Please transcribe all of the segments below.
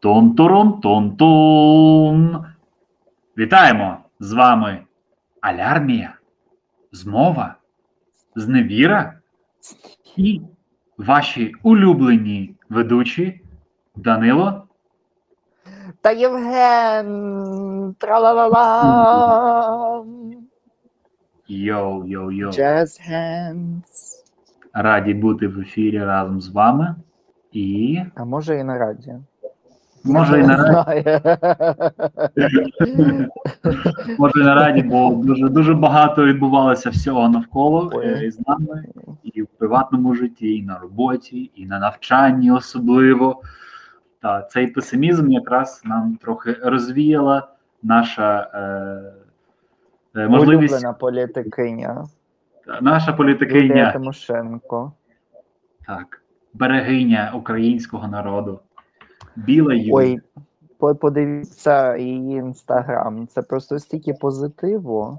Тон-турун-тон-тун. Вітаємо! З вами Алярмія, Змова, Зневіра і ваші улюблені ведучі Данило. Та Євген тралалала. Йоу-йоу-йоу. Jazz hands. Раді бути в ефірі разом з вами. І А може і на раді. Може і на раді, може і на раді, бо дуже дуже багато відбувалося всього навколо е, і з нами, і в приватному житті, і на роботі, і на навчанні особливо. Та цей песимізм якраз нам трохи розвіяла наша е, е, можливість, Улюблена політикиня. наша політикиня, Тимошенко. так, берегиня українського народу. Біла Юля. Ой, подивіться її інстаграм. Це просто стільки позитиву.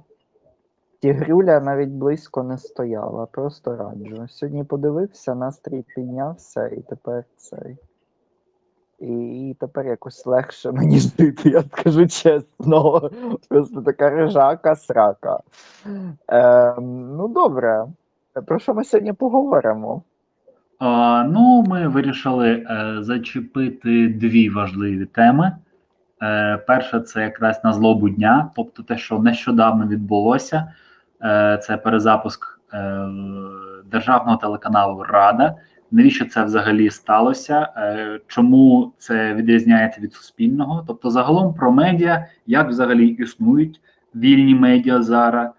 Тігрюля навіть близько не стояла, просто раджу. Сьогодні подивився, настрій піднявся, і тепер цей. І, і тепер якось легше мені жити, я скажу чесно. Просто така рижака срака. Ем, ну, добре. Про що ми сьогодні поговоримо? Ну, ми вирішили е, зачепити дві важливі теми. Е, перша це якраз на злобу дня, тобто те, що нещодавно відбулося, е, це перезапуск державного телеканалу Рада. Навіщо це взагалі сталося? Чому це відрізняється від суспільного? Тобто, загалом про медіа, як взагалі існують вільні медіа зараз,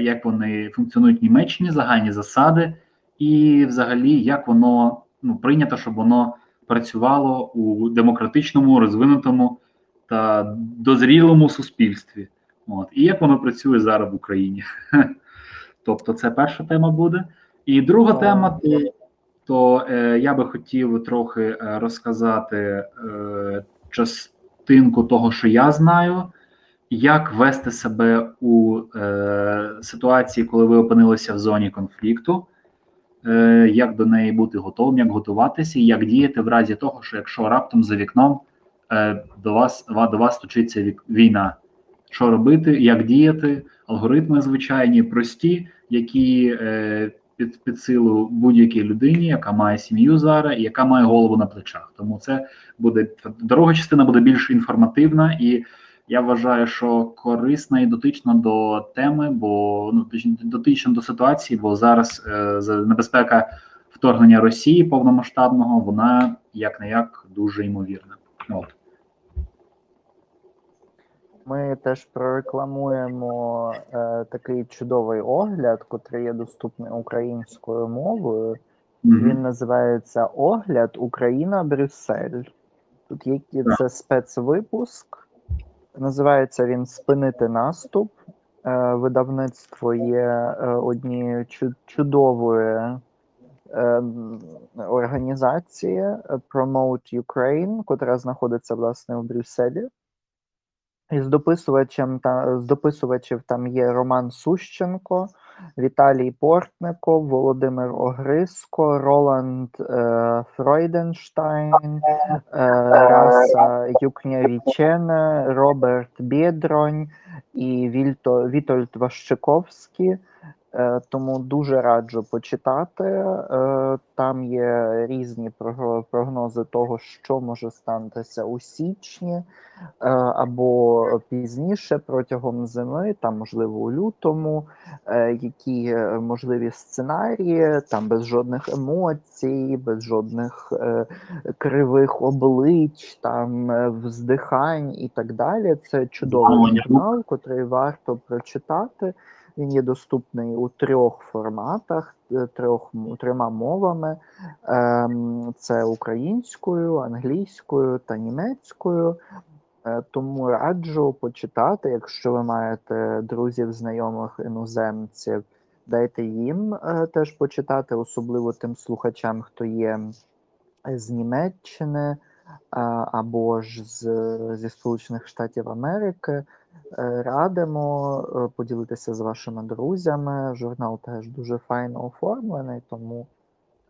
як вони функціонують в Німеччині, загальні засади і взагалі як воно ну, прийнято, щоб воно працювало у демократичному, розвинутому та дозрілому суспільстві. От і як воно працює зараз в Україні. Тобто, це перша тема буде. І друга тема, то, то е, я би хотів трохи е, розказати е, частинку того, що я знаю, як вести себе у е, ситуації, коли ви опинилися в зоні конфлікту як до неї бути готовим, як готуватися, як діяти в разі того, що якщо раптом за вікном е, до вас до вас точиться вік- війна. Що робити, як діяти, алгоритми звичайні, прості, які е, під, під силу будь-якій людині, яка має сім'ю зараз і яка має голову на плечах. Тому це буде дорога частина буде більш інформативна і я вважаю, що корисна і дотична до теми, бо ну дотична до ситуації, бо зараз е, небезпека вторгнення Росії повномасштабного, вона як не як дуже ймовірна. От Ми теж прорекламуємо е, такий чудовий огляд, котрий є доступний українською мовою. Мгм. Він називається Огляд Україна Брюссель. Тут є це спецвипуск. Називається він Спинити наступ. Е, Видавництво є е, однією чудовою е, організації Promote Ukraine, котра знаходиться власне у Брюсселі. І з дописувачем та з дописувачів там є Роман Сущенко, Віталій Портников, Володимир Огриско, Роланд е, Фройденштайн, е, Раса Юкнявічена, Роберт Бєдронь і Вільто, Вітольд Ващиковський. Е, тому дуже раджу почитати. Е, там є різні прогнози того, що може статися у січні е, або пізніше протягом зими, там можливо у лютому, які можливі сценарії, там без жодних емоцій, без жодних кривих облич, там вздихань і так далі. Це чудовий журнал, котрий варто прочитати. Він є доступний у трьох форматах, е, трьох трьома мовами: Ем, це українською, англійською та німецькою. Е, Тому раджу почитати, якщо ви маєте друзів, знайомих іноземців, дайте їм е, теж почитати, особливо тим слухачам, хто є з Німеччини або ж з, зі Сполучених Штатів Америки. Е, Радимо е, поділитися з вашими друзями. Журнал теж дуже файно оформлений, тому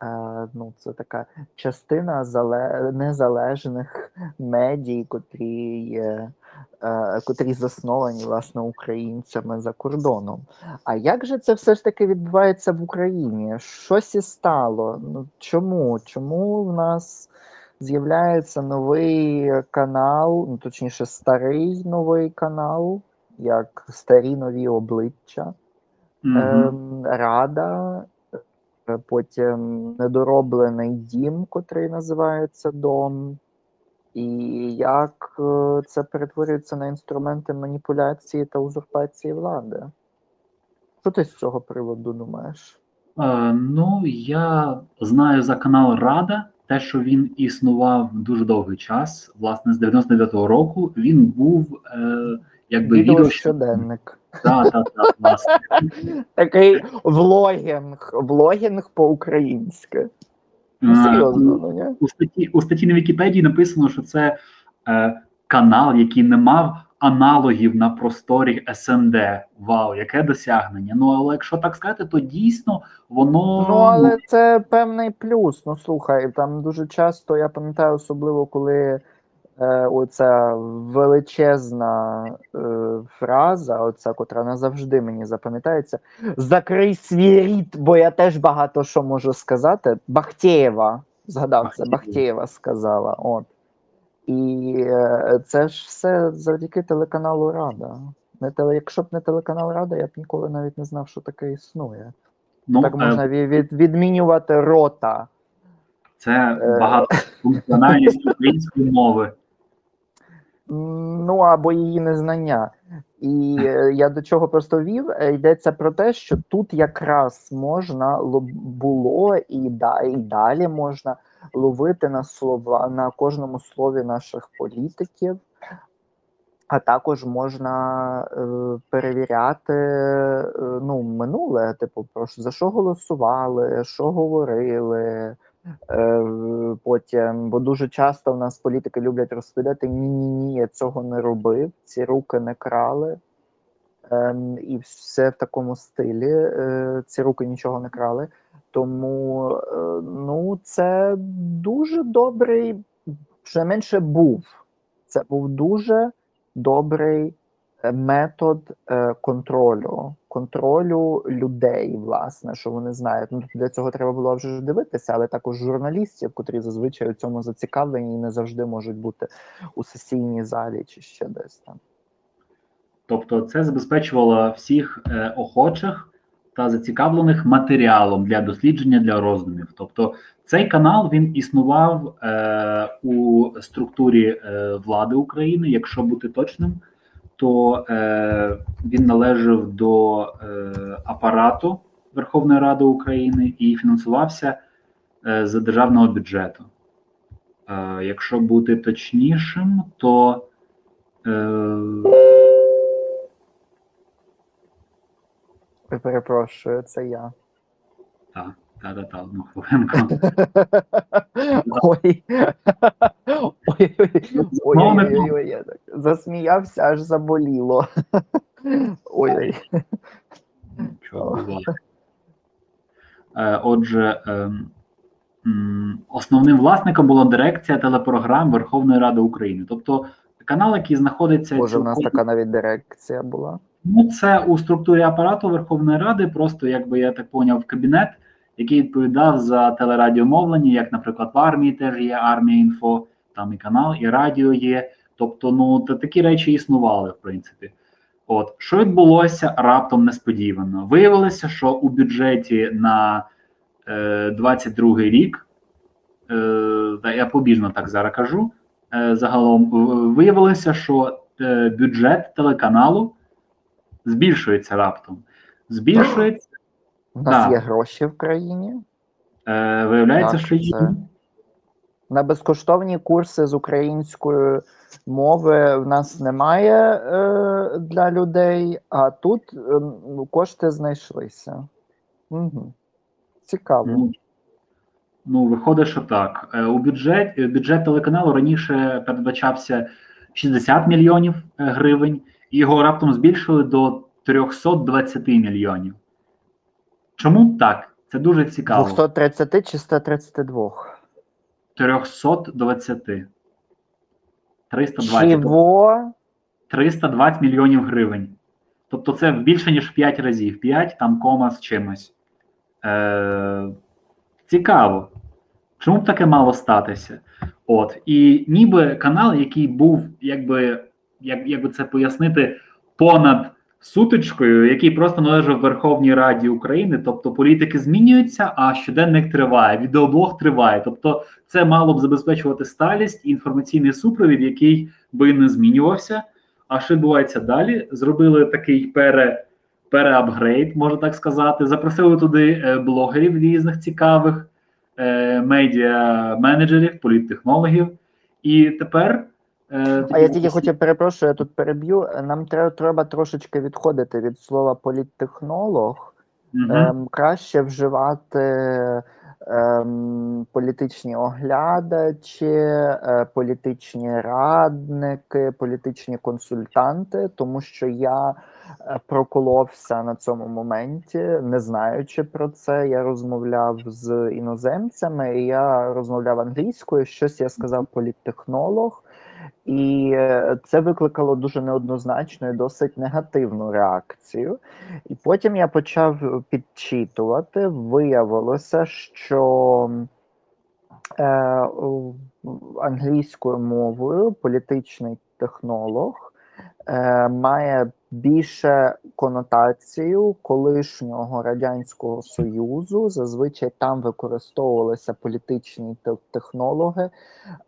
е, ну, це така частина зале... незалежних медій, котрі є, котрі засновані власне українцями за кордоном. А як же це все ж таки відбувається в Україні? Щось і стало? Ну чому? Чому в нас з'являється новий канал, ну точніше, старий новий канал, як старі нові обличчя? Мгм. Ем, Рада, е, потім недороблений дім, котрий називається Дом, і як е, це перетворюється на інструменти маніпуляції та узурпації влади. Що ти з цього приводу думаєш? Е, ну, я знаю за канал Рада, те, що він існував дуже довгий час. Власне, з 99-го року він був е, якби відео. Відеощоденник. Так, так, так, власне. Такий влогінг, влогінг по-українськи. Ну, серйозно, ну ні? у статті у статті на Вікіпедії написано, що це е, канал, який не мав аналогів на просторі СНД. Вау, яке досягнення! Ну але якщо так сказати, то дійсно воно Ну, але це певний плюс. Ну слухай, там дуже часто я пам'ятаю, особливо коли е, оця величезна е, фраза, оця, котра назавжди мені запам'ятається: закрий свій рід, бо я теж багато що можу сказати. Бахтєєва, згадав це, Бахтєєва. Бахтєєва сказала. От. І е, це ж все завдяки телеканалу Рада. Не теле, якщо б не телеканал Рада, я б ніколи навіть не знав, що таке існує. ну, Так е, можна від, від, відмінювати рота. це е, багатофункціональність української мови. Ну або її незнання. І е, я до чого просто вів, е, йдеться про те, що тут якраз можна було і, да, і далі можна ловити на слова на кожному слові наших політиків, а також можна е, перевіряти е, ну, минуле, типу, про за що голосували, що говорили. Е, потім, бо дуже часто в нас політики люблять розповідати: ні, ні, ні, я цього не робив, ці руки не крали. Ем, і все в такому стилі. Е, ці руки нічого не крали. Тому е, ну, це дуже добрий, щонайменше був. Це був дуже добрий е, метод е, контролю, контролю людей, власне, що вони знають. Ну для цього треба було вже дивитися, але також журналістів, котрі зазвичай у цьому зацікавлені і не завжди можуть бути у сесійній залі чи ще десь там. Тобто, це забезпечувало всіх охочих та зацікавлених матеріалом для дослідження для роздумів. Тобто, цей канал він існував е, у структурі е, влади України, якщо бути точним, то е, він належав до е, апарату Верховної Ради України і фінансувався е, з державного бюджету. Е, якщо бути точнішим, то е, Я перепрошую, це я. Так, так, так, так, одну хвилинку. Ой. Ой, ой, Знову не ой, ой, ой, я так засміявся, аж заболіло. Ой, ой. Нічого буває. Е, Отже, ем, основним власником була дирекція телепрограм Верховної Ради України. Тобто канал, який знаходиться Боже, в нас така навіть дирекція була. Ну, це у структурі апарату Верховної Ради, просто якби я так поняв, кабінет, який відповідав за телерадіомовлення, як, наприклад, в армії теж є армія інфо, там і канал, і радіо є. Тобто, ну та такі речі існували, в принципі. От що відбулося раптом несподівано. Виявилося, що у бюджеті на е, 22 рік, е, я побіжно так зараз кажу. Е, загалом виявилося, що е, бюджет телеканалу збільшується раптом. Збільшується, У нас Так. є гроші в країні. е, виявляється, Так, що є. це. На безкоштовні курси з української мови в нас немає е, для людей, а тут е, кошти знайшлися. Угу. Цікаво. Ну, ну, виходить, що так. Е, У бюджет, е, бюджет телеканалу раніше передбачався 60 мільйонів е, гривень, його раптом збільшили до 320 мільйонів. Чому так? Це дуже цікаво. 230 чи 132? 320. 320. Чого? 320 мільйонів гривень. Тобто це більше, ніж в 5 разів. 5 там кома з чимось. Е, Цікаво. Чому б таке мало статися? От. І ніби канал, який був, якби, як, як би це пояснити, понад сутичкою, який просто належав Верховній Раді України, тобто політики змінюються, а щоденник триває, відеоблог триває. Тобто, це мало б забезпечувати сталість і інформаційний супровід, який би не змінювався. А що відбувається далі? Зробили такий пере, переапгрейд, можна так сказати. Запросили туди е, блогерів різних цікавих, е, медіа-менеджерів, політтехнологів. І тепер. Е, А я тільки хотів перепрошую, я тут переб'ю. Нам треба, треба трошечки відходити від слова політтехнолог. Ем, краще вживати ем, політичні оглядачі, е, політичні радники, політичні консультанти, тому що я е, проколовся на цьому моменті, не знаючи про це. Я розмовляв з іноземцями, і я розмовляв англійською. Щось я сказав політтехнолог. І е, це викликало дуже неоднозначну і досить негативну реакцію. І потім я почав підчитувати. Виявилося, що е, англійською мовою політичний технолог е, має більше конотацію колишнього радянського союзу. Зазвичай там використовувалися політичні технологи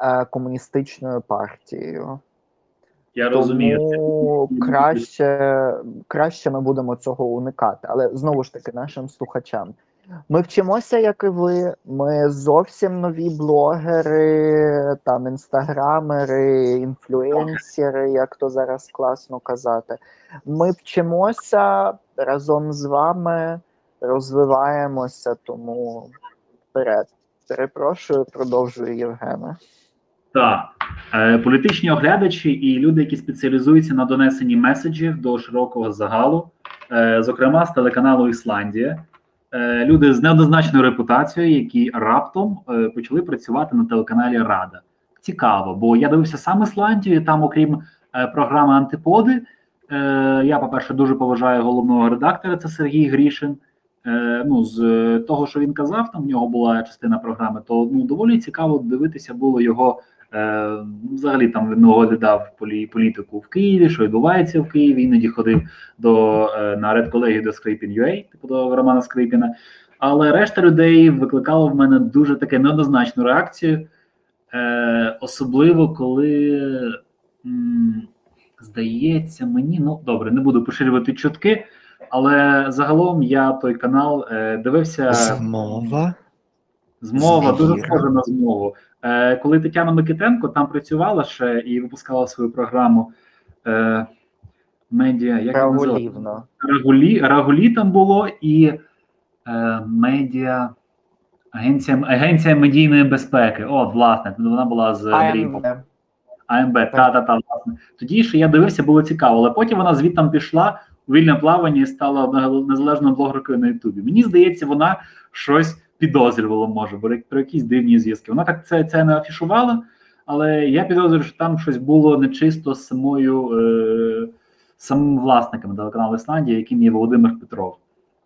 е, комуністичною партією. Я розумію. Краще, краще ми будемо цього уникати. Але знову ж таки, нашим слухачам. Ми вчимося, як і ви. Ми зовсім нові блогери, там інстаграмери, інфлюенсери, як то зараз класно казати. Ми вчимося разом з вами, розвиваємося, тому вперед. Перепрошую, продовжую Євгена. Так, Е, політичні оглядачі і люди, які спеціалізуються на донесенні меседжів до широкого загалу, е, зокрема з телеканалу Ісландія, люди з неоднозначною репутацією, які раптом е, почали працювати на телеканалі Рада. Цікаво, бо я дивився сам Ісландію, і там, окрім е, програми Антиподи, е, я, по-перше, дуже поважаю головного редактора, це Сергій Грішин. Е, ну, з е, того, що він казав, там в нього була частина програми, то ну доволі цікаво дивитися було його. Е, взагалі там він оглядав політику в Києві, що відбувається в Києві. Іноді ходив до е, на редколегію до Скрипін.ua, типу до Романа Скрипіна. Але решта людей викликало в мене дуже таке неоднозначну реакцію, е, особливо коли м, здається мені, ну добре, не буду поширювати чутки, але загалом я той канал е, дивився. Змова. Змова дуже Звіра. схожа на змову. Е, коли Тетяна Микитенко там працювала ще і випускала свою програму е, медіа, як називалась? Рагулі, Рагулі там було і е, медіа. Агенція, агенція медійної безпеки. От, власне, вона була з Андрієм АМБ, та та та власне. Тоді що я дивився, було цікаво, але потім вона звідти пішла у вільне плавання і стала незалежною блогеркою на Ютубі. Мені здається, вона щось підозрювала, може, бо про якісь дивні зв'язки. Вона так це, це не афішувала, але я підозрюю, що там щось було нечисто з самою е, самим власником телеканалу Ісландія, яким є Володимир Петров.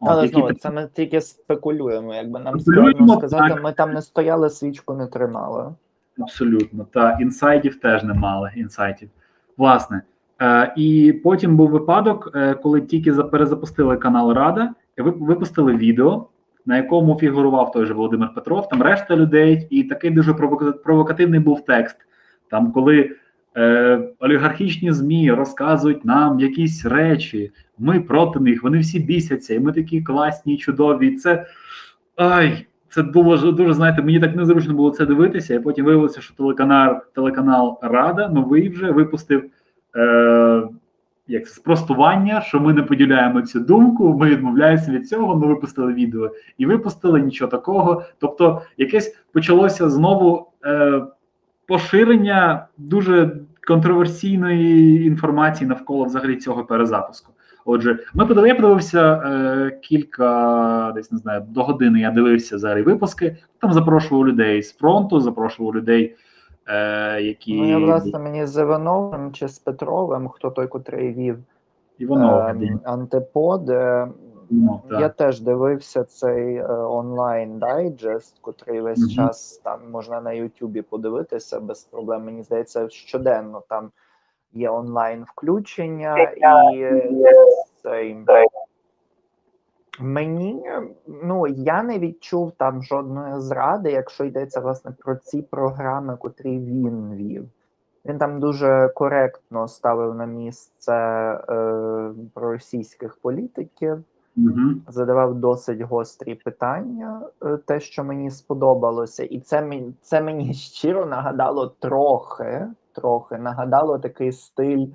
От, Але знову це ми тільки спекулюємо. Якби нам Спекулюємо, сказати, так. ми там не стояли, свічку не тримали. Абсолютно, та інсайтів теж не мали інсайтів. Власне, е, і потім був випадок, е, коли тільки перезапустили канал Рада, і випустили відео, на якому фігурував той же Володимир Петров, там решта людей, і такий дуже провокативний був текст. Там, коли е, олігархічні ЗМІ розказують нам якісь речі, ми проти них, вони всі бісяться, і ми такі класні, чудові. Це ай, це було дуже, знаєте, мені так незручно було це дивитися. І потім виявилося, що телеканал, телеканал Рада новий вже випустив е, як спростування, що ми не поділяємо цю думку, ми відмовляємося від цього, ми випустили відео і випустили нічого такого. Тобто, якесь почалося знову е, поширення дуже контроверсійної інформації навколо взагалі цього перезапуску. Отже, ми подивили, я подивився е, кілька, десь не знаю, до години я дивився зараз випуски. Там запрошував людей з фронту, запрошував людей е, які Ну, я, власне, мені з Івановим чи з Петровим, хто той, котрий вів Іванов, ем, антипод. е, ну, так. Я теж дивився цей е, онлайн дайджест, котрий весь Мгм. час там можна на Ютубі подивитися без проблем. Мені здається, щоденно там є онлайн включення і е, цей. Мені ну я не відчув там жодної зради, якщо йдеться власне про ці програми, котрі він вів. Він там дуже коректно ставив на місце е, проросійських політиків Мгм. задавав досить гострі питання, е, те, що мені сподобалося, і це мені це мені щиро нагадало трохи. Трохи нагадало такий стиль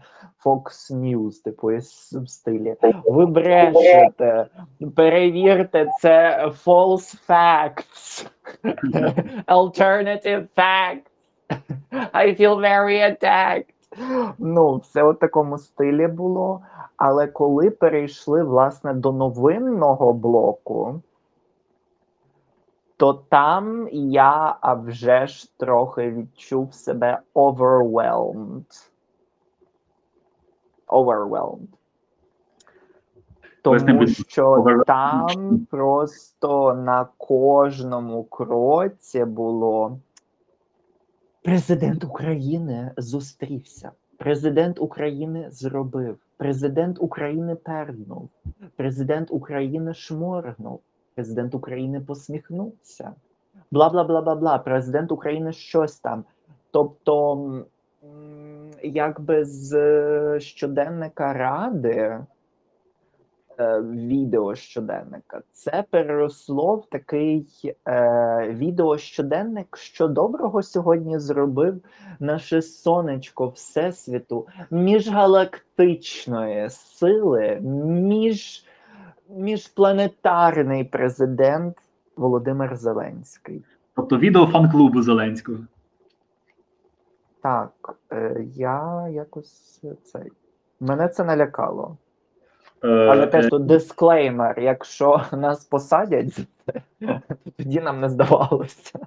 Fox News, типу в стилі. Ви брешете, перевірте, це false facts, alternative facts. I feel very attacked. Ну, все у такому стилі було. Але коли перейшли власне до новинного блоку, то там я а вже ж трохи відчув себе overwhelmed. Overwhelmed. Тому що там просто на кожному кроці було президент України зустрівся. Президент України зробив. Президент України пернув. Президент України шморгнув. Президент України посміхнувся. Бла бла бла бла бла. Президент України щось там. Тобто, якби з е, щоденника ради, е, відео щоденника, це переросло в такий е, відео щоденник, що доброго сьогодні зробив наше сонечко Всесвіту міжгалактичної сили, між, міжпланетарний президент Володимир Зеленський. Тобто відео фан-клубу Зеленського. Так, е, я якось цей. Мене це налякало. Е, Але теж е, тут дисклеймер: якщо нас посадять тоді нам не здавалося.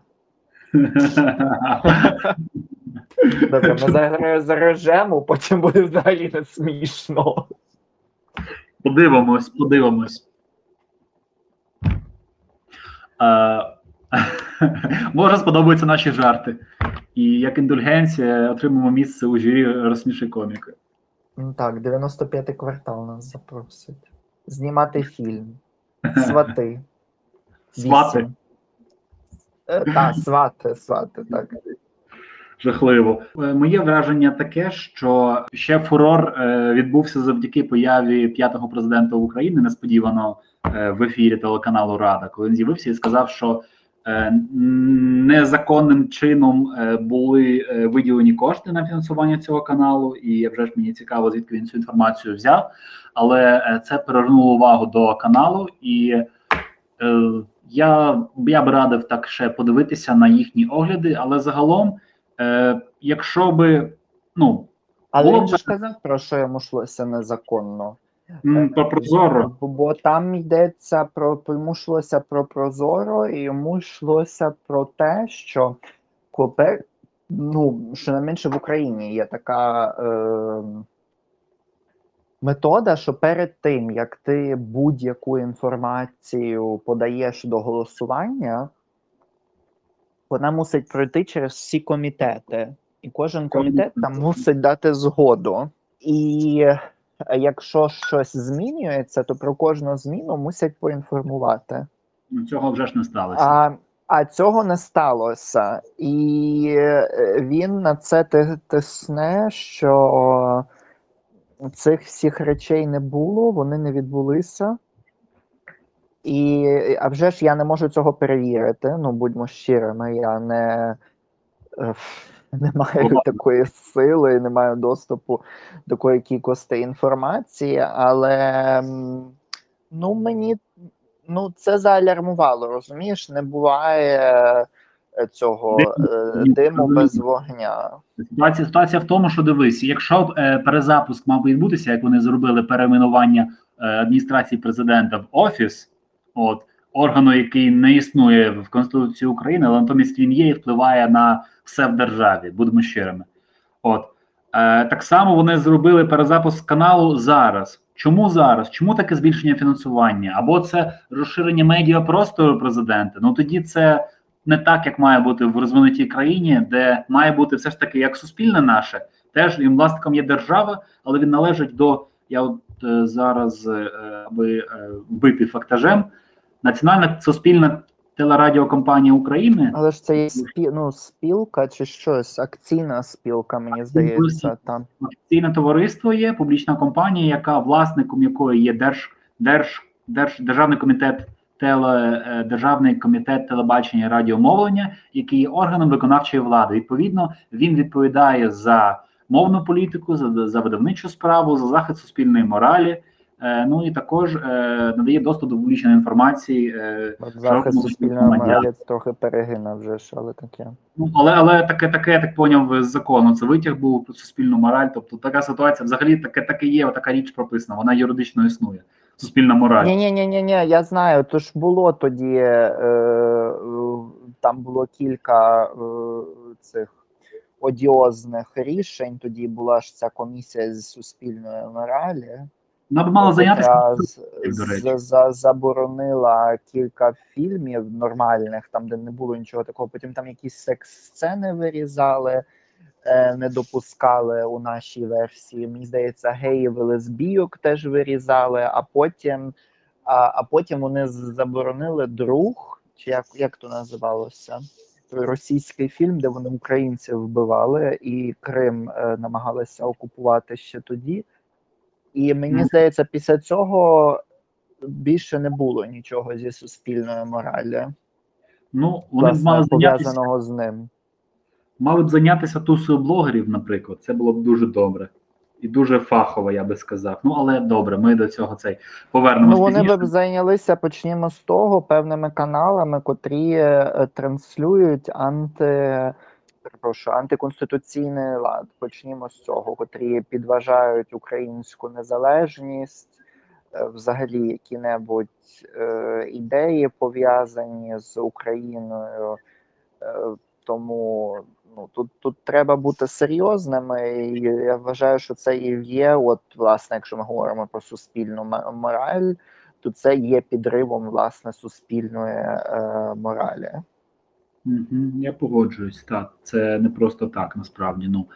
Добре, ми зараз зарежемо, потім буде взагалі не смішно. Подивимось, подивимось. Може, сподобаються наші жарти. І як індульгенція отримаємо місце у журі розсміши коміки. Ну Так, 95-й квартал нас запросить. Знімати фільм. Свати. Свати. Е, Так, свати, свати, так. Жахливо. Е, Моє враження таке, що ще фурор е, відбувся завдяки появі п'ятого президента України несподівано е, в ефірі телеканалу Рада, коли він з'явився і сказав, що незаконним чином були виділені кошти на фінансування цього каналу, і вже ж мені цікаво, звідки він цю інформацію взяв. Але це привернуло увагу до каналу, і я, я би радив так ще подивитися на їхні огляди, але загалом. Е, якщо би ну Але Було він же ж казав, про що йому йшлося незаконно. про прозоро, Бо, бо там йдеться про йому йшлося про прозоро, і йому йшлося про те, що копе, ну, щонайменше в Україні є така е, метода, що перед тим, як ти будь-яку інформацію подаєш до голосування, вона мусить пройти через всі комітети. І кожен комітет там мусить дати згоду. І е, якщо щось змінюється, то про кожну зміну мусять поінформувати. ну, цього вже ж не сталося. А, а цього не сталося. І е, він на це ти- тисне, що цих всіх речей не було, вони не відбулися. І а вже ж я не можу цього перевірити. Ну, будьмо щирими, я не, е, не маю такої сили, не маю доступу до такої кількості інформації, але ну, мені ну, це зaalярмувало, розумієш? Не буває е, цього е, диму без вогня. Ситуація, ситуація в тому, що дивись, якщо б е, перезапуск мав відбутися, як вони зробили перейменування е, адміністрації президента в офіс, от органу, який не існує в Конституції України, але натомість він є і впливає на все в державі. Будемо щирими. От е, так само вони зробили перезапуск каналу зараз. Чому зараз? Чому таке збільшення фінансування? Або це розширення медіапростору президента? Ну тоді це не так, як має бути в розвинутій країні, де має бути все ж таки як суспільне наше. Теж їм власником є держава, але він належить до я от е, зараз е, аби е, вбити фактажем. Національна суспільна телерадіокомпанія України. Але ж це є спі... ну, спілка чи щось, акційна спілка, мені здається. там. Акційне товариство є публічна компанія, яка власником якої є Держ, Держ, Держ, Державний комітет теле, е, Державний комітет телебачення і радіомовлення, який є органом виконавчої влади. Відповідно, він відповідає за мовну політику, за, за видавничу справу, за захист суспільної моралі. Е, ну і також е, надає доступ до публічної інформації. Е, Захист суспільної моралі трохи перегина вже ж, але таке. Ну але але таке, таке я так поняв з закону. Це витяг був про суспільну мораль. Тобто така ситуація взагалі таке таке є. Така річ прописана. Вона юридично існує. Суспільна мораль. Ні, ні, ні, ні, ні, я знаю. То ж було тоді е, там було кілька е, цих одіозних рішень. Тоді була ж ця комісія з суспільної моралі. Вона б мала зайнятися за, за, заборонила кілька фільмів нормальних, там де не було нічого такого. Потім там якісь секс-сцени вирізали, е, не допускали у нашій версії. Мені здається, геїв і лесбійок теж вирізали, а потім а, а потім вони заборонили друг, чи як як то називалося? Російський фільм, де вони українців вбивали, і Крим е, намагалися окупувати ще тоді. І мені здається, після цього більше не було нічого зі суспільною моралі. Ну, вони б мали пов'язаного з ним. Мали б зайнятися тусою блогерів, наприклад. Це було б дуже добре. І дуже фахово, я би сказав. Ну, але добре, ми до цього цей повернемося. Ну, вони б зайнялися, почнімо з того, певними каналами, котрі е, транслюють анти перепрошую, антиконституційний лад. Почнімо з цього, котрі підважають українську незалежність, е, взагалі які-небудь е, ідеї пов'язані з Україною. Е, тому ну тут тут треба бути серйозними. і Я вважаю, що це і є. От, власне, якщо ми говоримо про суспільну мораль, то це є підривом власне суспільної е, моралі. Я погоджуюсь, так. Це не просто так, насправді. Ну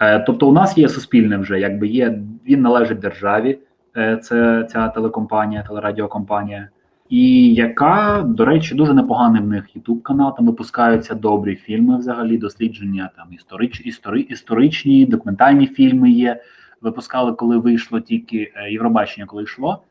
е, тобто, у нас є суспільне вже, якби є, він належить державі, е, це ця телекомпанія, телерадіокомпанія, і яка, до речі, дуже непоганий в них ютуб канал. Там випускаються добрі фільми, взагалі, дослідження, там історич, істори, історичні, документальні фільми є. Випускали, коли вийшло тільки е, Євробачення, коли йшло.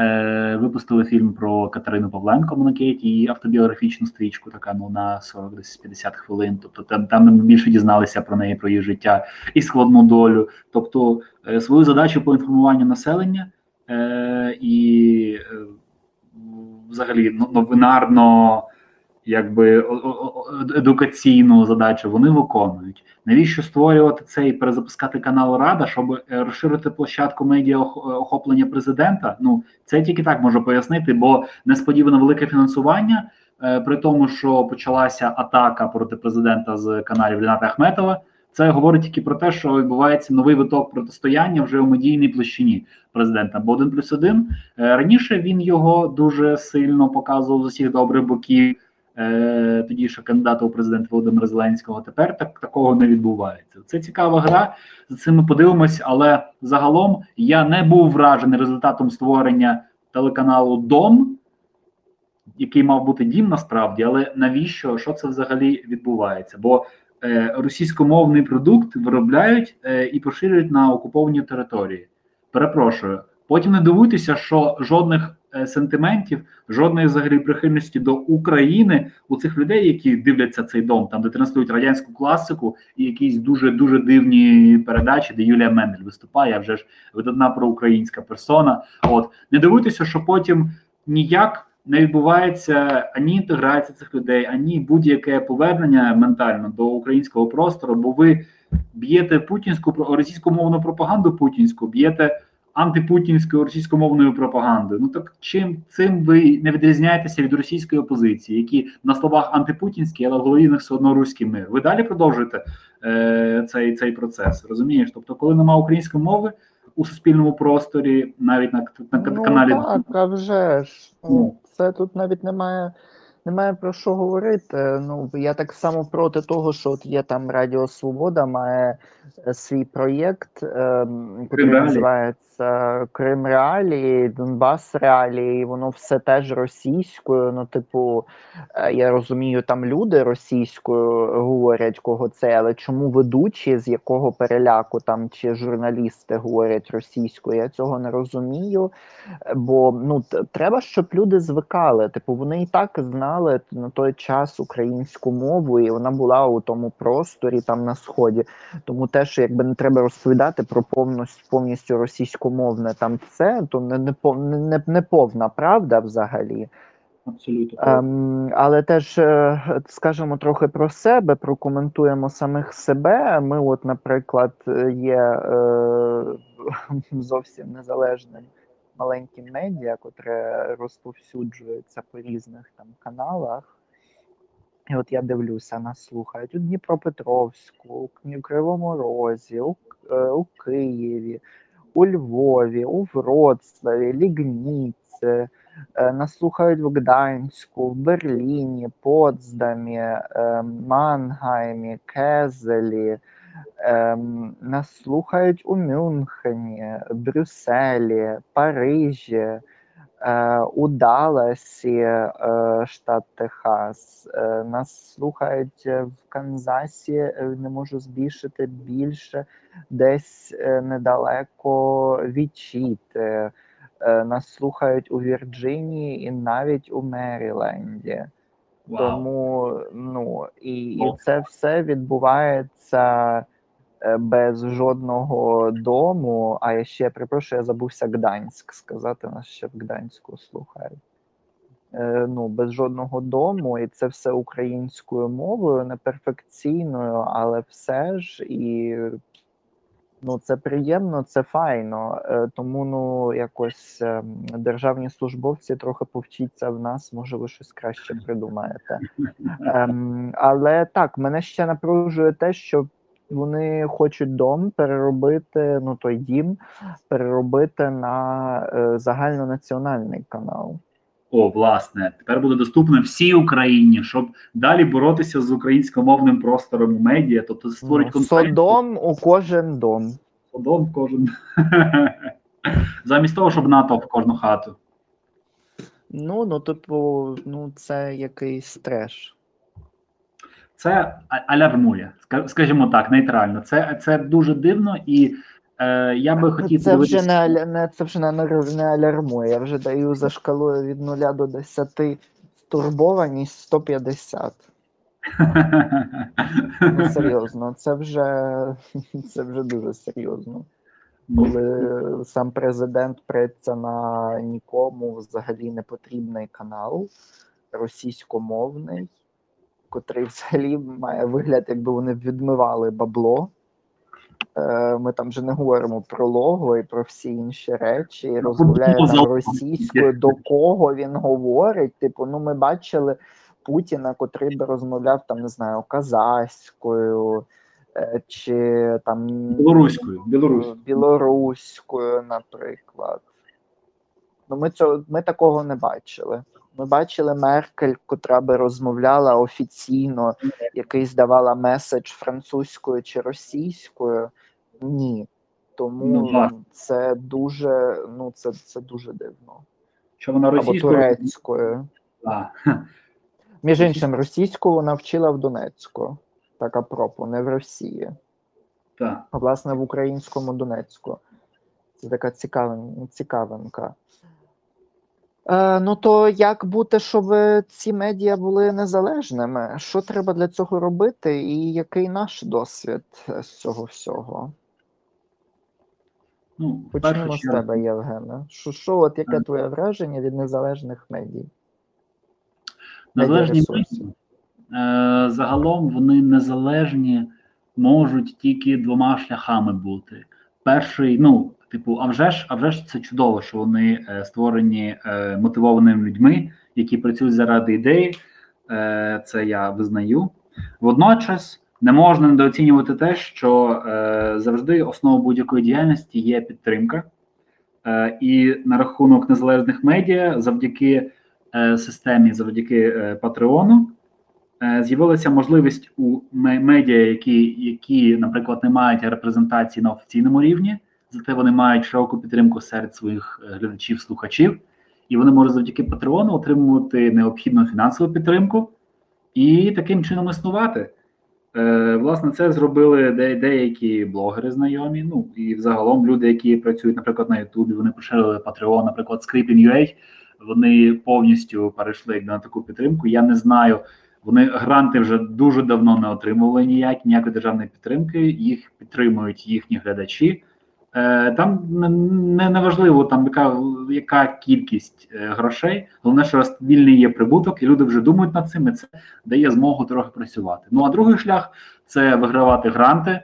Е, Випустили фільм про Катерину Павленко Монакеті, її автобіографічну стрічку, така ну на 40 десь 50 хвилин. Тобто там там ми більше дізналися про неї, про її життя і складну долю. Тобто е, свою задачу по інформуванню населення е, і е, взагалі новинарно якби едукаційну задачу вони виконують. Навіщо створювати це і перезапускати канал Рада, щоб е, розширити площадку медіа охоплення президента? Ну це тільки так можу пояснити, бо несподівано велике фінансування, е, при тому, що почалася атака проти президента з каналів Ріната Ахметова. Це говорить тільки про те, що відбувається новий виток протистояння вже у медійній площині президента. Бо один плюс один е, раніше він його дуже сильно показував з усіх добрих боків е, тоді що кандидата у президент Володимира Зеленського. Тепер так такого не відбувається. Це цікава гра. За цим ми подивимось, але загалом я не був вражений результатом створення телеканалу Дом. Який мав бути дім насправді, але навіщо що це взагалі відбувається? Бо е, російськомовний продукт виробляють е, і поширюють на окуповані території. Перепрошую, потім не дивуйтеся, що жодних сентиментів, жодної взагалі прихильності до України у цих людей, які дивляться цей дом, там де транслюють радянську класику і якісь дуже дуже дивні передачі, де Юлія Мендель виступає вже ж видатна проукраїнська персона. От не дивуйтеся, що потім ніяк. Не відбувається ані інтеграція цих людей, ані будь-яке повернення ментально до українського простору, бо ви б'єте путінську російськомовну пропаганду путінську, б'єте антипутінською російськомовною пропагандою. Ну так чим цим ви не відрізняєтеся від російської опозиції, які на словах антипутінські, але в голові них все одно руський мир. Ви далі продовжуєте е, цей цей процес. Розумієш? Тобто, коли немає української мови у суспільному просторі, навіть на на, на ну, каналі так, а вже ж ну, це тут навіть немає. Немає про що говорити. Ну я так само проти того, що от є там Радіо Свобода, має е, свій проєкт, е, який називається Крим Реалії, Донбас Реалії. і Воно все теж російською. Ну, типу, е, я розумію, там люди російською говорять кого це, але чому ведучі, з якого переляку там чи журналісти говорять російською? Я цього не розумію. Бо ну треба, щоб люди звикали. Типу, вони і так знають знали на той час українську мову, і вона була у тому просторі там на сході. Тому теж, якби не треба розповідати про повністю повністю російськомовне там це, то не не, не, не повна правда взагалі. Абсолютно. Ем, але теж е, скажемо трохи про себе, прокоментуємо самих себе. Ми, от, наприклад, є е, зовсім незалежним маленькі медіа, котре розповсюджується по різних там каналах. І от я дивлюся, нас слухають у Дніпропетровську, у Кривому Розі, у, е, у Києві, у Львові, у Вроцлаві, Лігніці, е, нас слухають в Гданську, в Берліні, Потсдамі, е, Мангаймі, Кезелі. Ем, Нас слухають у Мюнхені, Брюсселі, Парижі, е, у Далласі, е, штат Техас. Е, нас слухають в Канзасі, е, не можу збільшити більше, десь е, недалеко Вічіти. Е, нас слухають у Вірджинії і навіть у Меріленді. Wow. Тому ну і, і це все відбувається е, без жодного дому. А я ще припрошую, я забувся Гданськ сказати, нас ще в Гданську слухають. Е, ну, без жодного дому, і це все українською мовою, неперфекційною, але все ж і Ну, це приємно, це файно. Е, тому ну якось ем, державні службовці трохи повчіться в нас, може, ви щось краще придумаєте. Ем, але так, мене ще напружує те, що вони хочуть дом переробити, ну той дім переробити на е, загальнонаціональний канал. О, власне, тепер буде доступно всій Україні, щоб далі боротися з українськомовним простором у медіа, тобто створить ну, Содом у кожен дом. Содом в кожен. Замість того, щоб НАТО в кожну хату. Ну, ну, типу, ну, це якийсь треш. Це алярмує, скажімо так, нейтрально. Це це дуже дивно і. Е, Я би хотів це вже не, не це вже не, не алярмує. Я вже даю за шкалою від 0 до 10 стурбованість 150. Ну, серйозно, це вже це вже дуже серйозно. Коли сам президент преться на нікому взагалі не потрібний канал російськомовний, котрий взагалі має вигляд, якби вони відмивали бабло. Е, ми там вже не говоримо про лого і про всі інші речі, і ну, розмовляє там російською, до кого він говорить. Типу, ну ми бачили Путіна, котрий би розмовляв там, не знаю, казахською е, чи там білоруською, білоруською, білоруською, наприклад. Ну, ми цього ми такого не бачили. Ми бачили Меркель, котра би розмовляла офіційно, який здавала меседж французькою чи російською. Ні. Тому ну, це дуже ну це це дуже дивно. Що вона російською? Або турецькою. А. Між іншим, російську вона вчила в Донецьку. Так апропо, не в Росії. Так. А власне в українському Донецьку. Це така цікавинка. Е, Ну то як бути, щоб ці медіа були незалежними? Що треба для цього робити, і який наш досвід з цього всього? Ну, Почнемо з тебе, Євгена. Що, що, от яке твоє враження від незалежних медій? Незалежні медіа, е, загалом вони незалежні можуть тільки двома шляхами бути. перший, ну, типу, а вже ж, а вже ж це чудово, що вони е, створені е, мотивованими людьми, які працюють заради ідеї. Е, Це я визнаю. Водночас не можна недооцінювати те, що завжди основа будь-якої діяльності є підтримка. І на рахунок незалежних медіа, завдяки системі, завдяки Патреону, з'явилася можливість у медіа, які, які, наприклад, не мають репрезентації на офіційному рівні, зате вони мають широку підтримку серед своїх е, глядачів-слухачів, і вони можуть завдяки Патреону отримувати необхідну фінансову підтримку і таким чином існувати. Е, Власне, це зробили де, деякі блогери знайомі. Ну і взагалом люди, які працюють, наприклад, на Ютубі, вони поширили Patreon, наприклад, Scripting.ua, Вони повністю перейшли на таку підтримку. Я не знаю. Вони гранти вже дуже давно не отримували ніяк, ніякої державної підтримки. Їх підтримують їхні глядачі. Е, там не, не важливо там яка яка кількість е, грошей, головне, що стабільний є прибуток, і люди вже думають над цим. і Це дає змогу трохи працювати. Ну а другий шлях це вигравати гранти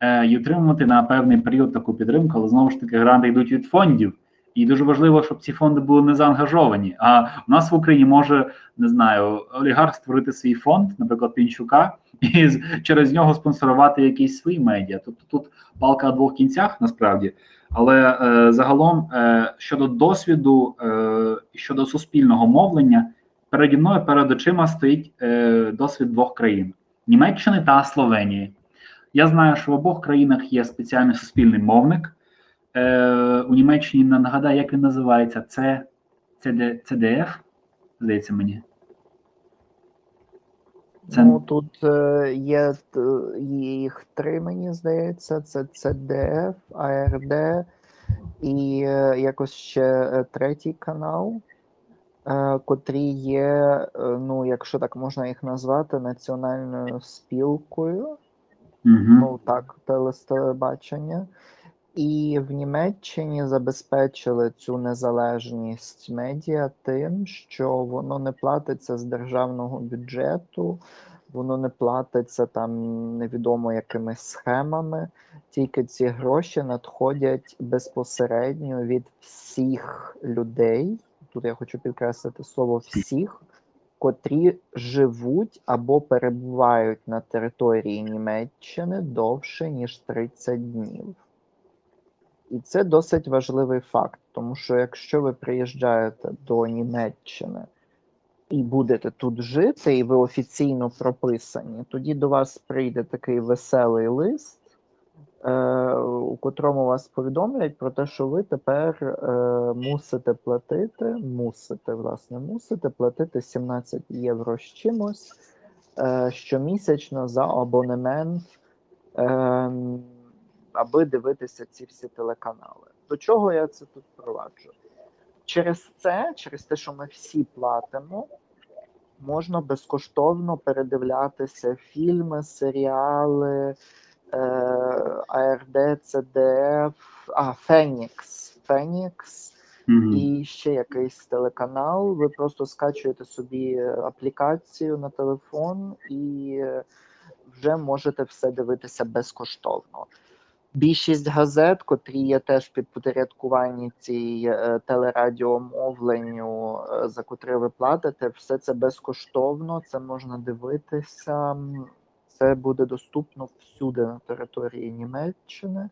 е, і отримувати на певний період таку підтримку, але знову ж таки гранти йдуть від фондів. І дуже важливо, щоб ці фонди були не заангажовані. А у нас в Україні може не знаю олігарх створити свій фонд, наприклад, Пінчука, і через нього спонсорувати якісь свої медіа. Тобто тут палка на двох кінцях насправді. Але е, загалом е, щодо досвіду е, щодо суспільного мовлення, переді мною перед очима стоїть е, досвід двох країн: Німеччини та Словенії. Я знаю, що в обох країнах є спеціальний суспільний мовник. Е, У Німеччині нагадаю, як він називається, це CDF, здається мені. Це... Ну тут е, є їх три, мені здається, це CDF, ARD і е, якось ще е, третій канал, котрі є, ну, якщо так можна їх назвати, національною спілкою. Угу. Ну так, телебачення. І в Німеччині забезпечили цю незалежність медіа тим, що воно не платиться з державного бюджету, воно не платиться там невідомо якими схемами. Тільки ці гроші надходять безпосередньо від всіх людей. Тут я хочу підкреслити слово всіх, котрі живуть або перебувають на території Німеччини довше ніж 30 днів. І це досить важливий факт, тому що якщо ви приїжджаєте до Німеччини і будете тут жити, і ви офіційно прописані, тоді до вас прийде такий веселий лист, е, у котрому вас повідомлять про те, що ви тепер е, мусите платити, мусите, власне, мусите платити 17 євро з чимось е, щомісячно за абонемент. Е, аби дивитися ці всі телеканали. До чого я це тут проваджу? Через це, через те, що ми всі платимо, можна безкоштовно передивлятися фільми, серіали, е, АРД, ЦДФ, а Фенікс. Фенікс. Mm-hmm. І ще якийсь телеканал. Ви просто скачуєте собі аплікацію на телефон і вже можете все дивитися безкоштовно. Більшість газет, котрі є теж під підпорядкуванні цій е, телерадіомовленню, е, за котре ви платите, все це безкоштовно, це можна дивитися, це буде доступно всюди на території Німеччини,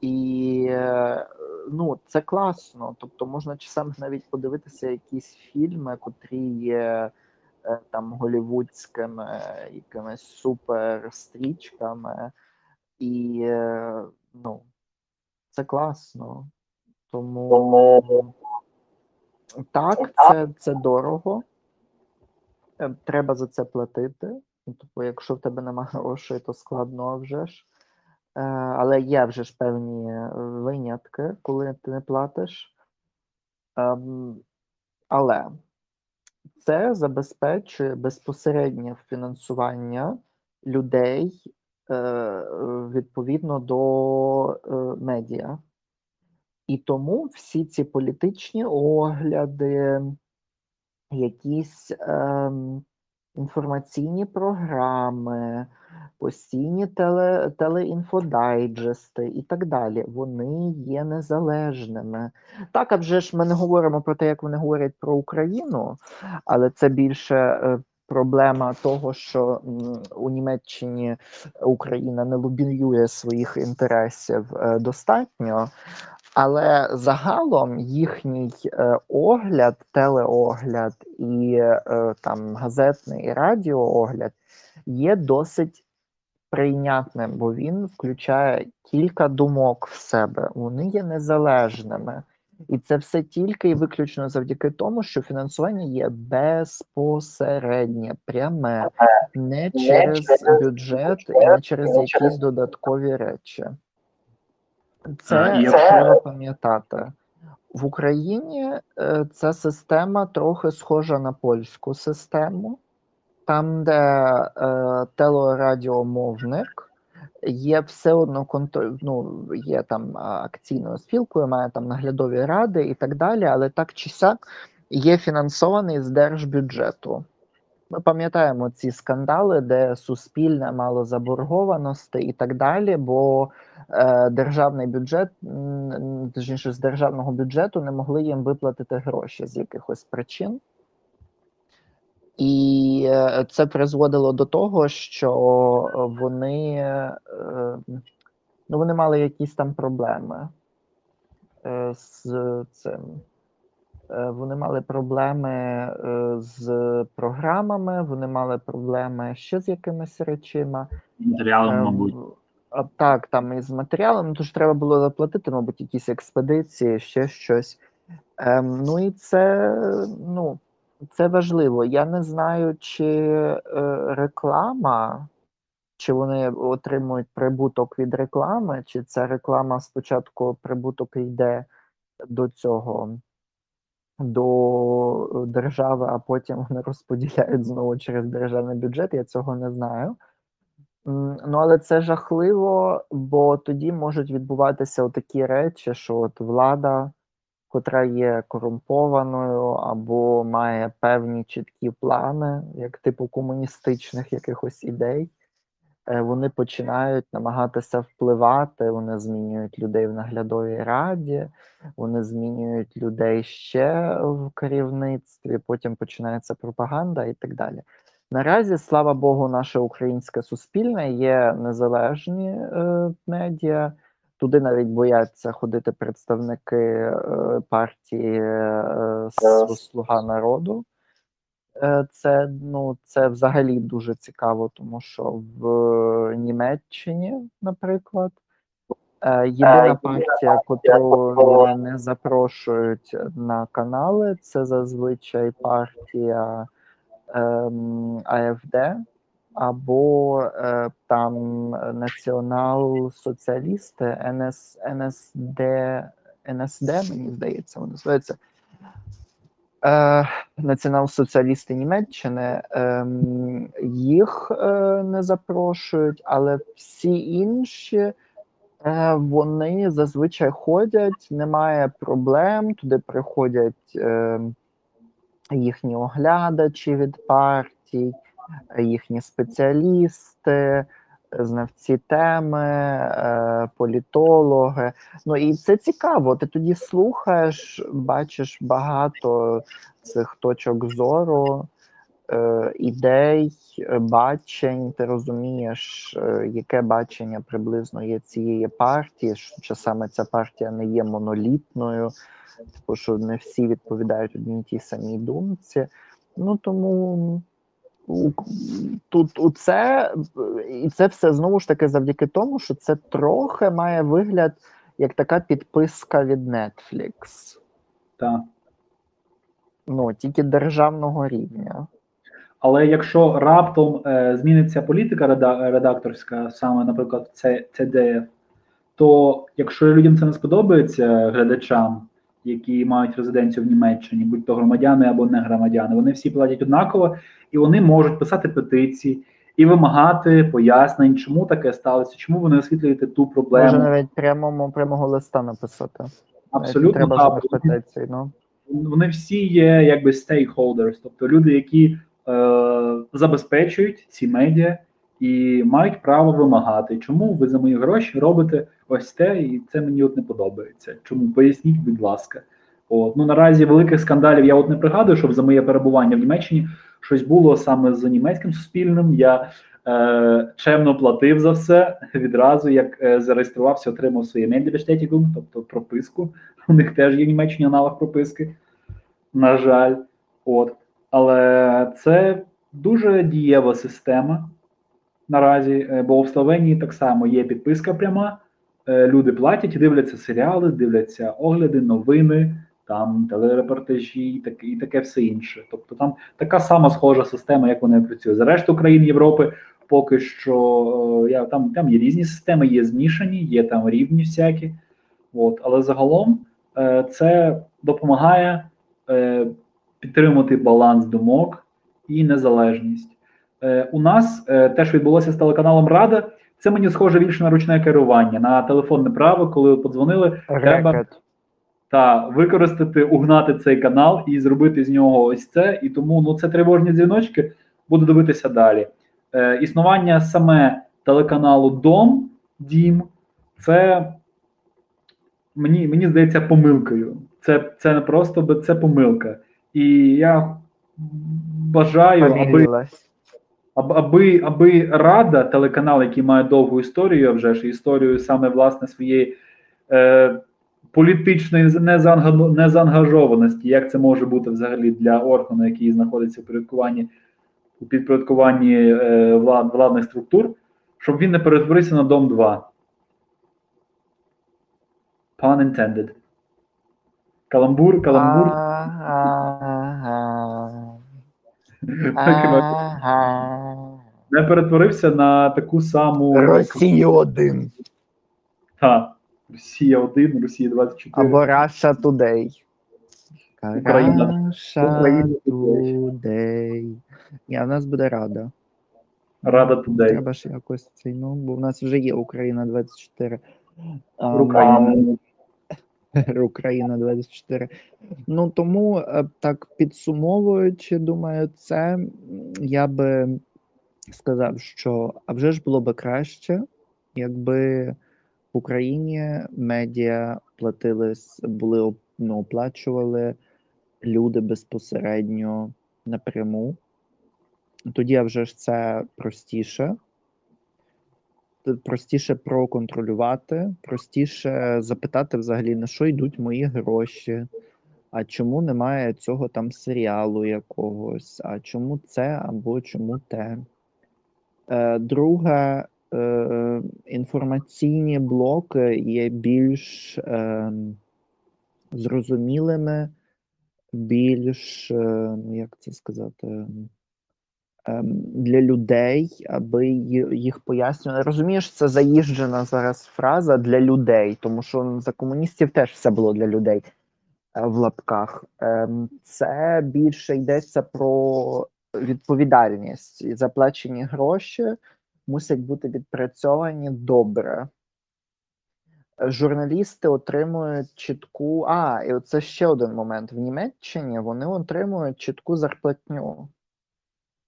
і е, ну, це класно. Тобто можна часами навіть подивитися якісь фільми, котрі є там голівудськими якимись суперстрічками. І ну, це класно. Тому так, це це дорого. Е, треба за це платити. Тобто, якщо в тебе немає грошей, то складно вже ж. Е, але є вже ж певні винятки, коли ти не платиш. Ем, але це забезпечує безпосереднє фінансування людей Е, відповідно до е, медіа. І тому всі ці політичні огляди, якісь ем, інформаційні програми, постійні теле, телеінфодайджести і так далі. Вони є незалежними. Так, а вже ж ми не говоримо про те, як вони говорять про Україну, але це більше е, проблема того, що у Німеччині Україна не лобіює своїх інтересів е, достатньо. Але загалом їхній е, огляд, телеогляд і е, там газетний і радіоогляд є досить прийнятним, бо він включає кілька думок в себе. Вони є незалежними. І це все тільки і виключно завдяки тому, що фінансування є безпосереднє, пряме, не через бюджет і не через якісь додаткові речі. Це Якщо- треба пам'ятати. В Україні е, ця система трохи схожа на польську систему, там, де е, телерадіомовник є все одно контроль, ну, є там акційною спілкою, має там наглядові ради і так далі, але так чи сяк є фінансований з держбюджету. Ми пам'ятаємо ці скандали, де суспільне мало заборгованості і так далі, бо е, державний бюджет, точніше, з державного бюджету не могли їм виплатити гроші з якихось причин. І е, це призводило до того, що вони, е, ну, вони мали якісь там проблеми е, з цим. Вони мали проблеми з програмами, вони мали проблеми ще з якимись речима. матеріалом, мабуть. так, там із матеріалом, тож треба було заплатити, мабуть, якісь експедиції, ще щось. Ем, ну і це, ну, це важливо. Я не знаю, чи е, реклама, чи вони отримують прибуток від реклами, чи ця реклама спочатку прибуток йде до цього, до держави, а потім вони розподіляють знову через державний бюджет. Я цього не знаю. Ну, але це жахливо, бо тоді можуть відбуватися такі речі, що от влада, котра є корумпованою або має певні чіткі плани, як типу комуністичних якихось ідей, е, вони починають намагатися впливати, вони змінюють людей в наглядовій раді, вони змінюють людей ще в керівництві, потім починається пропаганда і так далі. Наразі, слава Богу, наше українське суспільне є незалежні е, медіа. Туди навіть бояться ходити представники е, партії е, Слуга народу. Е, Це, ну, це взагалі дуже цікаво, тому що в Німеччині, наприклад, єдина партія, не- не запрошують на канали, це зазвичай партія ем, АФД або е, там націонал-соціалісти, НС, НСД, НСД, мені здається, вони називаються. Е, націонал-соціалісти Німеччини ем, їх е, не запрошують, але всі інші е, вони зазвичай ходять, немає проблем. Туди приходять е, їхні оглядачі від партій, е, їхні спеціалісти, знавці теми, е, політологи. Ну і це цікаво. Ти тоді слухаєш, бачиш багато цих точок зору, е, ідей, бачень. Ти розумієш, е, яке бачення приблизно є цієї партії, що саме ця партія не є монолітною, типу, що не всі відповідають одній тій самій думці. Ну тому тут у це і це все знову ж таки завдяки тому, що це трохи має вигляд як така підписка від Netflix. Так. Ну, тільки державного рівня. Але якщо раптом е, зміниться політика реда- редакторська, саме, наприклад, це CDF, то якщо людям це не сподобається, глядачам, які мають резиденцію в Німеччині, будь то громадяни або не громадяни, вони всі платять однаково, і вони можуть писати петиції і вимагати пояснень, чому таке сталося, чому ви не освітлюєте ту проблему. Може навіть прямому прямого листа написати. Абсолютно Треба так. петицій, ну. вони всі є якби stakeholders, тобто люди, які е, забезпечують ці медіа і мають право вимагати, чому ви за мої гроші робите ось те, і це мені от не подобається. Чому поясніть, будь ласка. От ну наразі великих скандалів я от не пригадую, щоб за моє перебування в Німеччині щось було саме з німецьким суспільним. Я е, чемно платив за все відразу, як е, зареєструвався, отримав своє Мендебештетігум, тобто прописку. У них теж є в Німеччині аналог прописки. На жаль, от але це дуже дієва система наразі, е, бо в Словенії так само є підписка пряма. Е, люди платять дивляться серіали, дивляться огляди, новини, там телерепортажі і таке, і таке все інше. Тобто там така сама схожа система, як вони працюють. За решту країн Європи поки що е, я там там є різні системи, є змішані, є там рівні всякі. От, але загалом це допомагає підтримувати баланс думок і незалежність. Е, у нас е, те, що відбулося з телеканалом Рада, це мені схоже більше на ручне керування, на телефонне право, коли подзвонили, треба та використати, угнати цей канал і зробити з нього ось це. І тому ну це тривожні дзвіночки. Буду дивитися далі. Е, Існування саме телеканалу Дом Дім, це мені мені здається помилкою. Це це не просто це помилка. І я бажаю, аби аби аби Рада, телеканал, який має довгу історію, вже ж історію саме власне своєї е, політичної незаангажованості, як це може бути взагалі для органу, який знаходиться в підпорядкуванні у підпорядкуванні е, влад, владних структур, щоб він не перетворився на дом 2. Pun intended. Каламбур, каламбур. Не перетворився на таку саму. Росія 1. Так. Росія 1, Росія 24. Або Russia Today. Україна. Russia Today. Ні, в нас буде Рада. Рада Today. Треба ж якось цей, ну, бо в нас вже є Україна 24. Україна. Україна 24. Ну тому е, так підсумовуючи, думаю, це я би сказав, що а вже ж було би краще, якби в Україні медіа платили були ну, оплачували люди безпосередньо напряму. Тоді а вже ж це простіше простіше проконтролювати, простіше запитати взагалі, на що йдуть мої гроші, а чому немає цього там серіалу якогось, а чому це або чому те. Е, Друге, е, інформаційні блоки є більш е, зрозумілими, більш, е, ну як це сказати, Ем, для людей, аби їх пояснювали. Розумієш, це заїжджена зараз фраза для людей, тому що за комуністів теж все було для людей е, в лапках. Ем, це більше йдеться про відповідальність і заплачені гроші мусять бути відпрацьовані добре. Журналісти отримують чітку. А, і це ще один момент. В Німеччині вони отримують чітку зарплатню.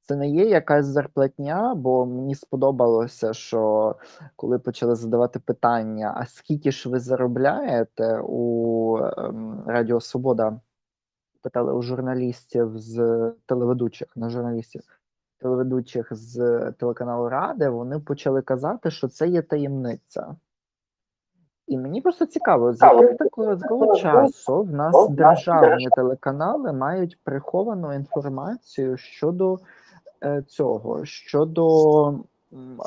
Це не є якась зарплатня, бо мені сподобалося, що коли почали задавати питання: а скільки ж ви заробляєте у ем, Радіо Свобода? Питали у журналістів з телеведучих на журналістів телеведучих з телеканалу Ради, вони почали казати, що це є таємниця. І мені просто цікаво, з якого такого, з якого часу в нас державні телеканали мають приховану інформацію щодо. Е, цього щодо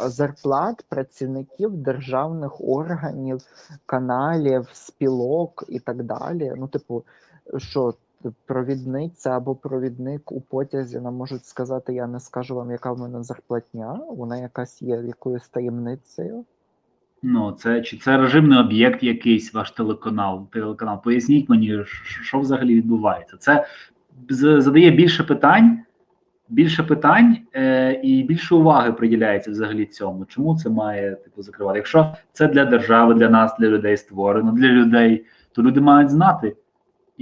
зарплат працівників державних органів, каналів, спілок і так далі. Ну, типу, що провідниця або провідник у потязі нам можуть сказати: я не скажу вам, яка в мене зарплатня, вона якась є якоюсь таємницею. Ну, це чи це режимний об'єкт, якийсь ваш телеканал? Телеканал, поясніть мені, що взагалі відбувається. Це задає більше питань більше питань е, і більше уваги приділяється взагалі цьому. Чому це має типу закривати? Якщо це для держави, для нас, для людей створено, для людей, то люди мають знати,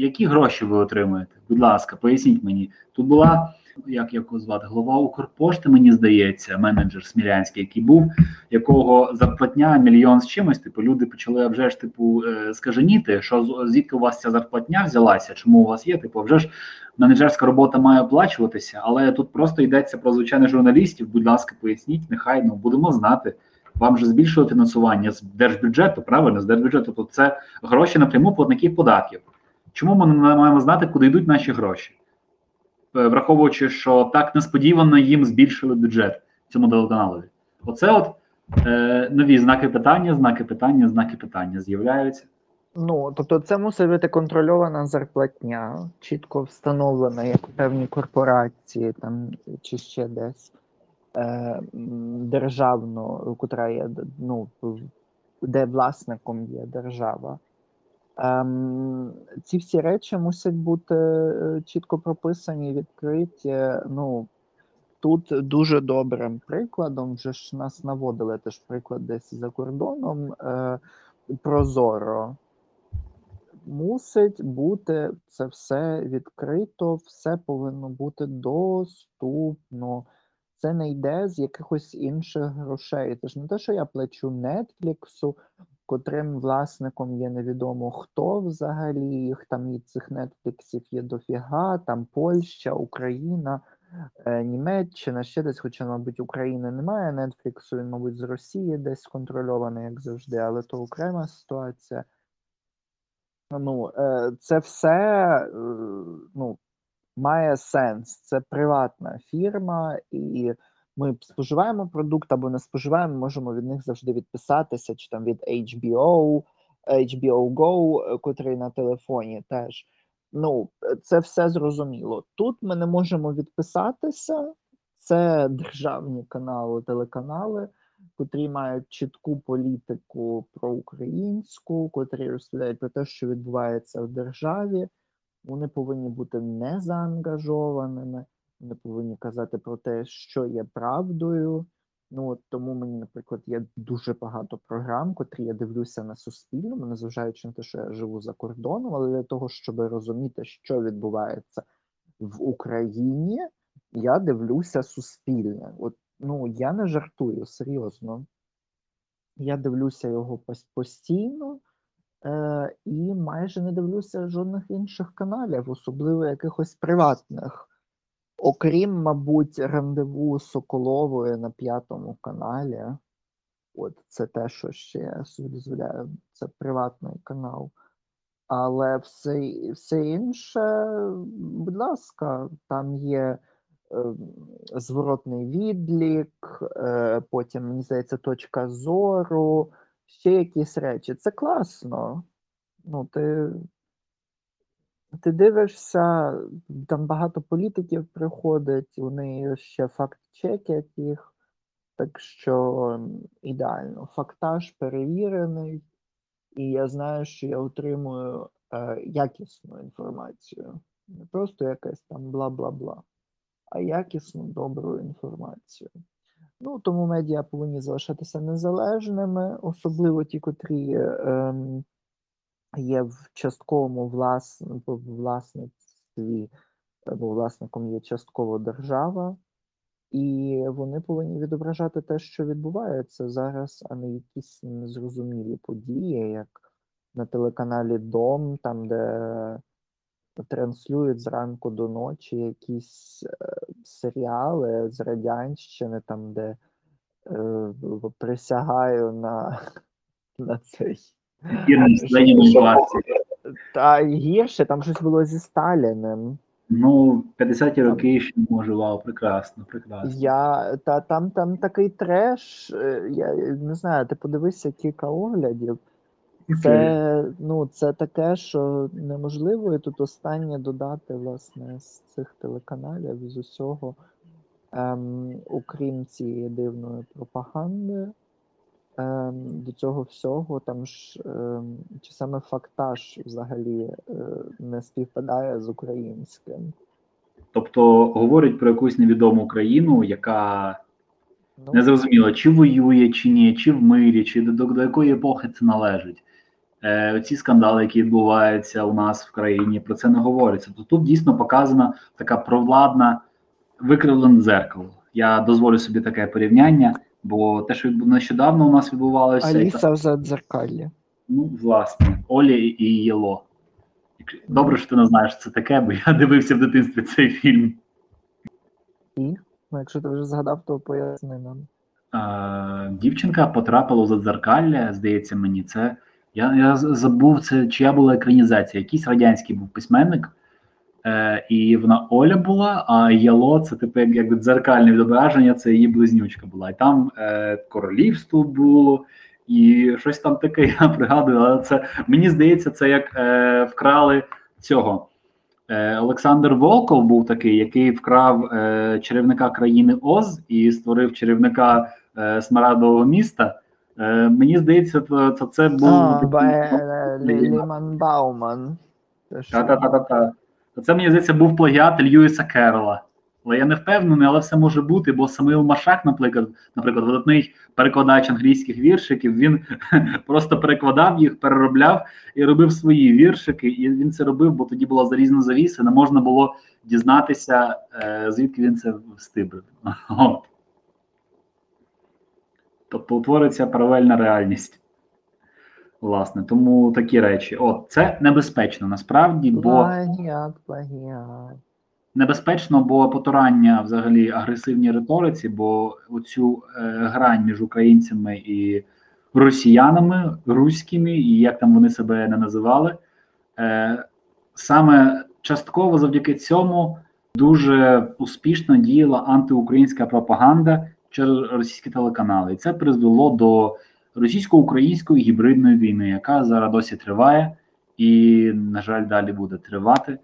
які гроші ви отримуєте. Будь ласка, поясніть мені. Тут була як його звати, голова Укрпошти, мені здається, менеджер Смілянський, який був, якого зарплатня мільйон з чимось. Типу, люди почали вже ж типу е, скаженіти, що звідки у вас ця зарплатня взялася, чому у вас є? Типу, вже ж менеджерська робота має оплачуватися, але тут просто йдеться про звичайних журналістів. Будь ласка, поясніть, нехай ну будемо знати. Вам же збільшили фінансування з держбюджету, правильно з держбюджету. Тобто це гроші напряму платників податків. Чому ми не маємо знати, куди йдуть наші гроші? Е, враховуючи, що так несподівано їм збільшили бюджет цьому телеканалові. Оце от е, нові знаки питання, знаки питання, знаки питання з'являються. Ну, тобто, це мусить бути контрольована зарплатня, чітко встановлена, як певні корпорації там чи ще десь е, державно, котра є ну, де власником є держава. Ем, Ці всі речі мусять бути е, чітко прописані, відкриті. Ну тут дуже добрим прикладом вже ж нас наводили теж приклад десь за кордоном. Е, Прозоро мусить бути це все відкрито, все повинно бути доступно. Це не йде з якихось інших грошей. Це ж не те, що я плачу Нетфліксу, котрим власником є невідомо хто взагалі, їх там і цих нетфліксів є дофіга, там Польща, Україна, е, Німеччина, ще десь, хоча, мабуть, України немає Нетфліксу, він, мабуть, з Росії десь контрольований, як завжди, але то окрема ситуація. Ну, е, це все е, ну, має сенс. Це приватна фірма, і ми споживаємо продукт або не споживаємо, можемо від них завжди відписатися, чи там від HBO, HBO Go, е, котрий на телефоні теж. Ну, це все зрозуміло. Тут ми не можемо відписатися. Це державні канали, телеканали, котрі мають чітку політику про українську, котрі розповідають про те, що відбувається в державі. Вони повинні бути не заангажованими. Не повинні казати про те, що є правдою. Ну от тому мені, наприклад, є дуже багато програм, котрі я дивлюся на Суспільному, незважаючи на те, що я живу за кордоном, але для того, щоб розуміти, що відбувається в Україні, я дивлюся суспільне. От ну я не жартую серйозно. Я дивлюся його постійно е, і майже не дивлюся жодних інших каналів, особливо якихось приватних. Окрім, мабуть, рандеву Соколової на п'ятому каналі. От це те, що ще я собі дозволяю, це приватний канал. Але все все інше, будь ласка, там є е, зворотний відлік, е, потім, мені здається, точка зору, ще якісь речі. Це класно. Ну, ти ти дивишся, там багато політиків приходить, вони ще факт-чекять їх, так що ідеально. Фактаж перевірений, і я знаю, що я отримую е, якісну інформацію. Не просто якась там бла-бла-бла, а якісну добру інформацію. Ну, тому медіа повинні залишатися незалежними, особливо ті, котрі. Е, є в частковому влас... власництві, бо власником є частково держава, і вони повинні відображати те, що відбувається зараз, а не якісь незрозумілі події, як на телеканалі Дом, там, де транслюють зранку до ночі якісь е, серіали з Радянщини, там, де е, присягаю на, на цей. Та гірше, там щось було зі Сталіним. Ну, 50-ті роки ще може, вау, прекрасно, прекрасно. Я, та, Там там такий треш, е, я не знаю, ти подивися кілька оглядів. Це ну, це таке, що неможливо, і тут останнє додати, власне, з цих телеканалів, з усього, ем, окрім цієї дивної пропаганди. Ем, до цього всього там ж ем, чи саме фактаж взагалі е, не співпадає з українським. Тобто говорять про якусь невідому країну, яка ну, не зрозуміла, чи воює, чи ні, чи в мирі, чи до, до якої епохи це належить. Е, Ці скандали, які відбуваються у нас в країні, про це не говориться. Тобто тут дійсно показана така провладна викривлене дзеркало. Я дозволю собі таке порівняння, бо те, що нещодавно у нас відбувалося, Аліса в задзеркаллі. ну, власне, Олі і Єло. Добре, що ти не знаєш, що це таке, бо я дивився в дитинстві цей фільм. І? Ну, якщо ти вже згадав, то поясни нам. Е, дівчинка потрапила у задзеркалля, здається мені, це. Я, я забув, це чия була екранізація. Якийсь радянський був письменник, е, і вона Оля була, а Яло це типу як, якби дзеркальне відображення, це її близнючка була. І там е, королівство було, і щось там таке, я пригадую, але це мені здається, це як е, вкрали цього. Е, Олександр Волков був такий, який вкрав е, чарівника країни Оз і створив чарівника е, Смарадового міста. Е, мені здається, то, то це був е, Лі- Ліман Бауман. Це? Та-та-та-та-та. Це, мені здається, був плагіат Льюіса Керрола. Але я не впевнений, але все може бути, бо Самуїл Машак, наприклад, наприклад, видатний перекладач англійських віршиків, він просто перекладав їх, переробляв і робив свої віршики. І він це робив, бо тоді була залізна завіса, не можна було дізнатися, е, звідки він це встибив. Тобто утвориться паралельна реальність. Власне, тому такі речі. От, це небезпечно насправді, бо Плагіат, плагіат. небезпечно, бо потурання взагалі агресивній риториці, бо оцю е, грань між українцями і росіянами, руськими, і як там вони себе не називали, е, саме частково завдяки цьому дуже успішно діяла антиукраїнська пропаганда через російські телеканали. І це призвело до російсько-української гібридної війни, яка зараз досі триває, і, на жаль, далі буде тривати.